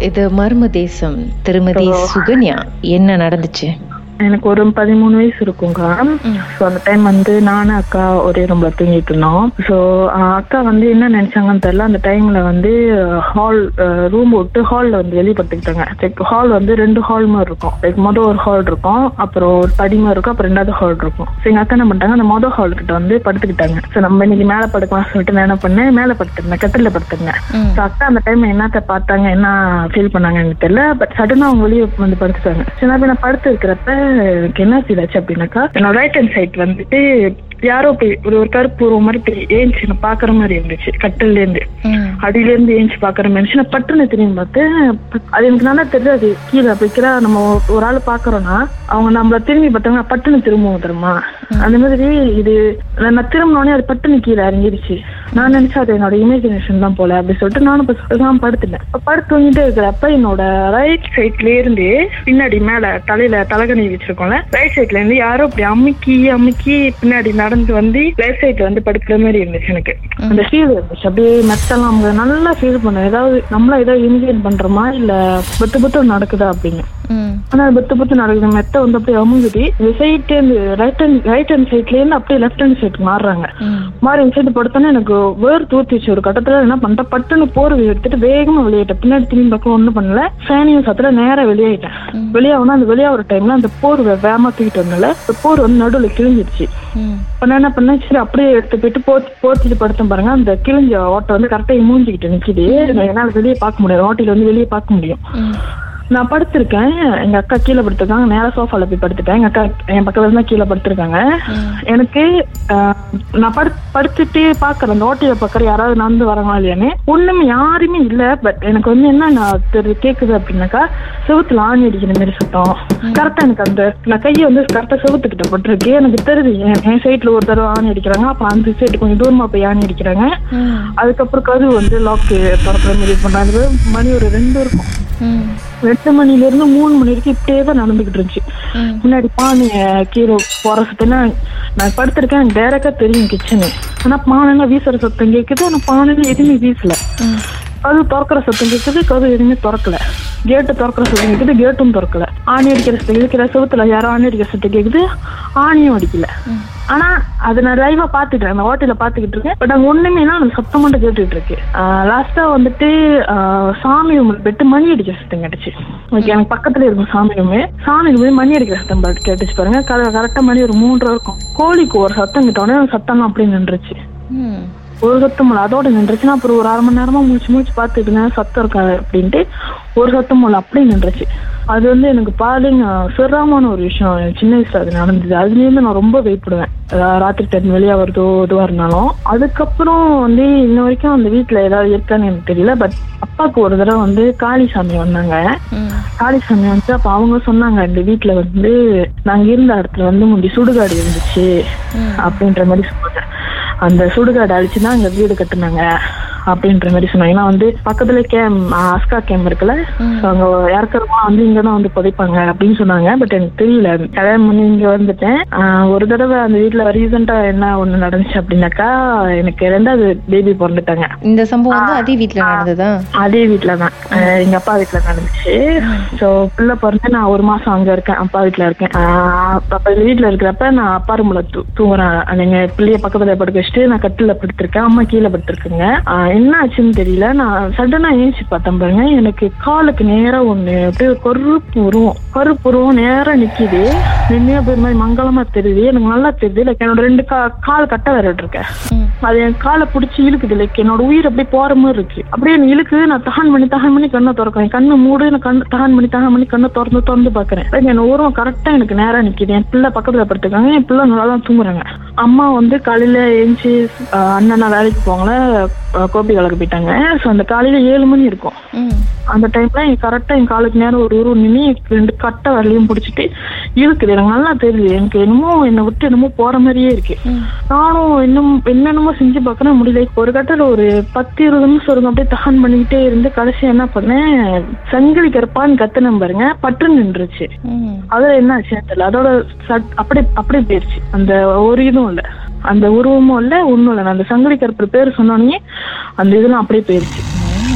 இது மர்ம தேசம். திருமதி சுகன்யா என்ன நடந்துச்சு? எனக்கு ஒரு பதிமூணு வயசு இருக்குங்க. ஸோ அந்த டைம் வந்து நானும் அக்கா ஒரே ரூம்ல தூங்கிட்டு இருந்தோம். ஸோ அக்கா வந்து என்ன நினைச்சாங்கன்னு தெரியல. அந்த டைம்ல வந்து ஹால் ரூம் விட்டு ஹால்ல வந்து வெளியே படுத்துக்கிட்டாங்க லைக் ஹால் வந்து ரெண்டு ஹால் மாதிரி இருக்கும். லைக் மொதல் ஒரு ஹால் இருக்கும் அப்புறம் ஒரு படி மாதிரி இருக்கும் அப்புறம் ரெண்டாவது ஹால் இருக்கும். ஸோ எங்க அக்கா என்ன பண்ணிட்டாங்க அந்த மொதல் ஹால் கிட்ட வந்து படுத்துக்கிட்டாங்க. ஸோ நம்ம இன்னைக்கு மேலே படுக்கலாம் சொல்லிட்டு நான் என்ன பண்ணேன் மேலே படுத்துருந்தேன் கட்டில படுத்துருந்தேன். ஸோ அக்கா அந்த டைம் என்னத்த பார்த்தாங்க என்ன ஃபீல் பண்ணாங்க எனக்கு தெரியல பட் சடனா அவங்க வெளியே வந்து படுத்துட்டாங்க. ஸோ நான் படுத்து இருக்கிறப்ப எனக்கு என்ன ஆச்சு அப்படின்னாக்கா என்னோட ரைட் ஹேண்ட் சைட் வந்துட்டு யாரோ போய் ஒரு ஒரு கருப்பு ஒரு மாதிரி போய் ஏஞ்சி நான் பாக்குற மாதிரி இருந்துச்சு கட்டில இருந்து அடியில இருந்து ஏஞ்சி பாக்குற மாதிரி இருந்துச்சு. நான் பட்டுன்னு திரும்பி பார்த்தேன். அது எனக்கு நல்லா தெரியாது கீழே வைக்கிறா நம்ம ஒரு ஆள் பாக்குறோம்னா அவங்க நம்மள திரும்பி பார்த்தாங்க பட்டுன்னு திரும்பவும் தெரியுமா? அந்த மாதிரி இது நான் திரும்பினோடனே அது பட்டுன்னு கீழே இறங்கிருச்சு. நான் நினைச்சா அது என்னோட இமேஜினேஷன் தான் போல. அப்படி சொல்லிட்டு நானும் இப்ப தான் படுத்துட்டேன். இப்ப படுத்து தூங்கிட்டே இருக்கிறப்ப என்னோட ரைட் சைட்ல இருந்து பின்னாடி மேல தலையில தலகணி வச்சிருக்கோம்ல ரைட் சைட்ல இருந்து யாரோ அப்படி அமுக்கி அமுக்கி பின்னாடி நடந்து வந்து லெஃப்ட் சைட்ல வந்து படுக்கிற மாதிரி இருந்துச்சு எனக்கு. அந்த ஃபீல் இருந்துச்சு. அப்படியே மெத்தெல்லாம் அவங்க நல்லா ஃபீல் பண்ணேன் ஏதாவது நம்மள ஏதாவது இன்ஜின் பண்றோமா இல்ல பத்து பத்து நடக்குதா அப்படின்னு. ஆனா பத்து பத்து நடக்குது. மெத்த வந்து அப்படியே அமுங்குது. இந்த சைட் இருந்து ரைட் ஹேண்ட் ரைட் ஹேண்ட் சைட்ல இருந்து அப்படியே லெஃப்ட் ஹேண்ட் சைடுக்கு மாறுறாங்க மாறி இந்த சைடு படுத்தோன்னே எனக்கு வேர் தூத்திச்சு ஒரு கட்டத்துல என்ன பண்ணிட்டேன் பட்டுன்னு போர்வை எடுத்துட்டு வேகமா வெளியேட்டேன் பின்னாடி திரும்பி பக்கம் ஒண்ணும் பண்ணல. ஃபேனியும் சத்துல நேரா வெளியாயிட்டேன் வெளியாகணும் அந்த வெளியாகிற டைம்ல அந்த போர்வை வேகமா தூக்கிட்டு வந்தல அந்த போர் வந்து நடுவில் கிழிஞ்சிருச்சு. இப்ப நான் என்ன பண்ணேன்? சரி அப்படியே எடுத்து போயிட்டு போத்தி போத்திட்டு படுத்தேன் பாருங்க. அந்த கிழிஞ்ச ஓட்டை வந்து கரெக்டா மூஞ்சிக்கிட்டு நிக்குது. என்னால வெளியே பார்க்க முடியாது. ஓட்டையில வந்து வெளியே பார்க்க முடியும். நான் படுத்திருக்கேன். எங்க அக்கா கீழே படுத்திருக்காங்க. நேரா சோஃபால போய் படுத்துட்டேன். எங்க அக்கா என் பக்கத்துல தான் கீழே படுத்திருக்காங்க. எனக்கு நான் படு படுத்துட்டு பாக்குறேன். அந்த ஓட்டையில பாக்குற யாராவது நடந்து வராங்களா இல்லையானே. ஒண்ணுமே யாருமே இல்ல. பட் எனக்கு வந்து என்ன நான் தெரு கேக்குது அப்படின்னாக்கா செவுத்துல ஆணி அடிக்கிற மாதிரி சத்தம். கரெக்டா எனக்கு அந்த நான் கையை வந்து கரெக்டா செவுத்துக்கிட்ட பட்டிருக்கு. எனக்கு தெரியுது என் சைட்ல ஒரு தடவை ஆணி அடிக்கிறாங்க. அப்ப அந்த சைடு கொஞ்சம் தூரமா போய் ஆணி அடிக்கிறாங்க. அதுக்கப்புறம் கதவு வந்து லாக்கு திறக்கிற மாதிரி பண்றாங்க. மணி ஒரு ரெண்டு இருக்கும். ரெண்டு மணில இருந்து மூணு மணி வரைக்கும் இப்படியே தான் நடந்துகிட்டு இருந்துச்சு. முன்னாடி பானை கீழே போற சத்தம்னா நான் படுத்திருக்கேன். எனக்கு டைரக்டா தெரியும் கிச்சனு ஆனா பானைலாம் வீசுற சத்தம் கேக்குது. ஆனா பானைலாம் எதுவுமே வீசல. கது திறக்கிற சத்தம் கேக்குது. கது எதுவுமே திறக்கல. கேட்டு திறக்கிற சத்தம் கேக்குது கேட்டும் திறக்கல. ஆணி அடிக்கிற சத்தம் இருக்கிற செவத்துல யாரும் ஆணி அடிக்கிற சத்தம் கேக்குது ஆணியும் அடிக்கல. ஆனா அது நான் லைவா பாத்துட்டேன் அந்த ஹோட்டல பாத்துக்கிட்டு இருக்கேன். பட் அங்க ஒண்ணுமே அந்த சத்தம் மட்டும் கேட்டுட்டு இருக்கு. லாஸ்டா வந்துட்டு சாமி ரூம் போயிட்டு மணி அடிக்கிற சத்தம் கேட்டுச்சு. ஓகே எனக்கு பக்கத்துல இருக்கும் சாமி ரூம். சாமி ரூம் மணி அடிக்கிற சத்தம் கேட்டுச்சு பாருங்க. கரெக்டா மணி ஒரு மூன்றரை இருக்கும். கோழிக்கு ஒரு சத்தம் கிட்டோடனே சத்தம் அப்படியே நின்றுச்சு. ஒரு சத்தம் அதோட நின்றுச்சுன்னா அப்புறம் ஒரு அரை மணி நேரமா முடிச்சு பார்த்துட்டு இருந்தேன் சத்தம் இருக்காது அப்படின்ட்டு. ஒரு சத்தம் இல்லை அப்படியே நின்றுச்சு. அது வந்து எனக்கு பாருங்க சிரமமான ஒரு விஷயம் சின்ன வயசுல அது நடந்தது. அதுலேருந்து நான் ரொம்ப வெயிட்படுவேன் ராத்திரி டைம் வெளியா வருதோ இதுவா இருந்தாலும். அதுக்கப்புறம் வந்து இன்ன வரைக்கும் அந்த வீட்டுல ஏதாவது இருக்கான்னு எனக்கு தெரியல. பட் அப்பாவுக்கு ஒரு தடவை வந்து காளிசாமி வந்தாங்க. காளிசாமி வந்து அப்ப அவங்க சொன்னாங்க இந்த வீட்டுல வந்து நாங்க இருந்த இடத்துல வந்து முந்தி சுடுகாடு இருந்துச்சு அப்படின்ற மாதிரி சொன்னாங்க. அந்த சுடுகாடு அழிச்சுதான் இங்க வீடு கட்டுனாங்க. அப்படின்ற மாதிரி சொன்னாங்க. ஏன்னா வந்து பக்கத்துல கேம் அஸ்கா கேம் இருக்குல்ல. அங்க இறக்குறவங்க வந்து இங்கதான் வந்து புதைப்பாங்க அப்படின்னு சொன்னாங்க. பட் எனக்கு தெரியல. கல்யாணம் பண்ணி இங்க வந்துட்டேன். ஒரு தடவை அந்த வீட்டுல ரீசெண்டா என்ன ஒண்ணு நடந்துச்சு அப்படின்னாக்கா எனக்கு ரெண்டாவது பேபி பிறந்துட்டாங்க. இந்த சம்பவம் வந்து அதே வீட்டுல நடந்ததா? அதே வீட்டுலதான் எங்க அப்பா வீட்டுல நடந்துச்சு. சோ பிள்ளை பிறந்து நான் ஒரு மாசம் அங்க இருக்கேன். அப்பா வீட்டுல இருக்கேன். அப்ப வீட்டுல இருக்கிறப்ப நான் அப்பா ரூம்ல தூங்குறேன். எங்க பிள்ளைய பக்கத்துல படுக்க வச்சுட்டு நான் கட்டில படுத்திருக்கேன். அம்மா கீழே படுத்திருக்குங்க. என்ன ஆச்சுன்னு தெரியல. நான் சடனா ஏஞ்சி பார்த்தேன் பாருங்க. எனக்கு காலுக்கு நேரா ஒண்ணு அப்படியே கருப்பு உருவம் கருப்பு உருவம் நேரா நிக்குது. நின்று அப்படியே மாதிரி மங்களமா தெரியுது. எனக்கு நல்லா தெரியுது. லைக் என்னோட ரெண்டு கா கால் கட்ட விரட்டு இருக்கேன் அது என் காலை பிடிச்சி இழுக்குது. லைக் என்னோட உயிர் அப்படியே போற மாதிரி இருக்கு. அப்படியே இழுக்கு நான் தகன் பண்ணி தகன் பண்ணி கண்ணை திறக்கிறேன். கண்ணு மூடு நான் கண்ணு தகன் பண்ணி தகன் பண்ணி கண்ணை திறந்து திறந்து பாக்குறேன் என் உருவம் கரெக்டா எனக்கு நேரா நிக்குது. என் பிள்ளை பக்கத்துல படுத்துருக்காங்க. என் பிள்ளை நல்லா தான் தூங்குறாங்க. அம்மா வந்து காலையில ஏஞ்சி அண்ணனா வேலைக்கு போவாங்கள கோபி கலக்கு போயிட்டாங்க. ஸோ அந்த காலையில ஏழு மணி இருக்கும். அந்த டைம்ல என் கரெக்டா என் காலுக்கு நேரம் ஒரு உருவம் நின்று ரெண்டு கட்டை வரலையும் பிடிச்சிட்டு இருக்குது எனக்கு நல்லா தெரியுது. எனக்கு என்னமோ என்னை விட்டு என்னமோ போற மாதிரியே இருக்கு. நானும் இன்னும் என்னென்னமோ செஞ்சு பார்க்கணும் முடியல. ஒரு கட்டத்துல ஒரு பத்து இருபது நிமிஷம் இருக்கும் அப்படியே தகன் பண்ணிக்கிட்டே இருந்து கடைசி என்ன பண்ணேன்? சங்கிலி கருப்பான்னு கத்துன பாருங்க. பட்டு நின்றுச்சு. அதுல என்ன ஆச்சு தெரியல. அதோட அப்படியே அப்படியே போயிருச்சு. அந்த ஒரு இதுவும் இல்லை. அந்த உருவமும் இல்லை ஒன்றும் இல்லை. அந்த சங்கிலி கருப்பு பேர் சொன்னோடனே அந்த இதெல்லாம் அப்படியே போயிருச்சு.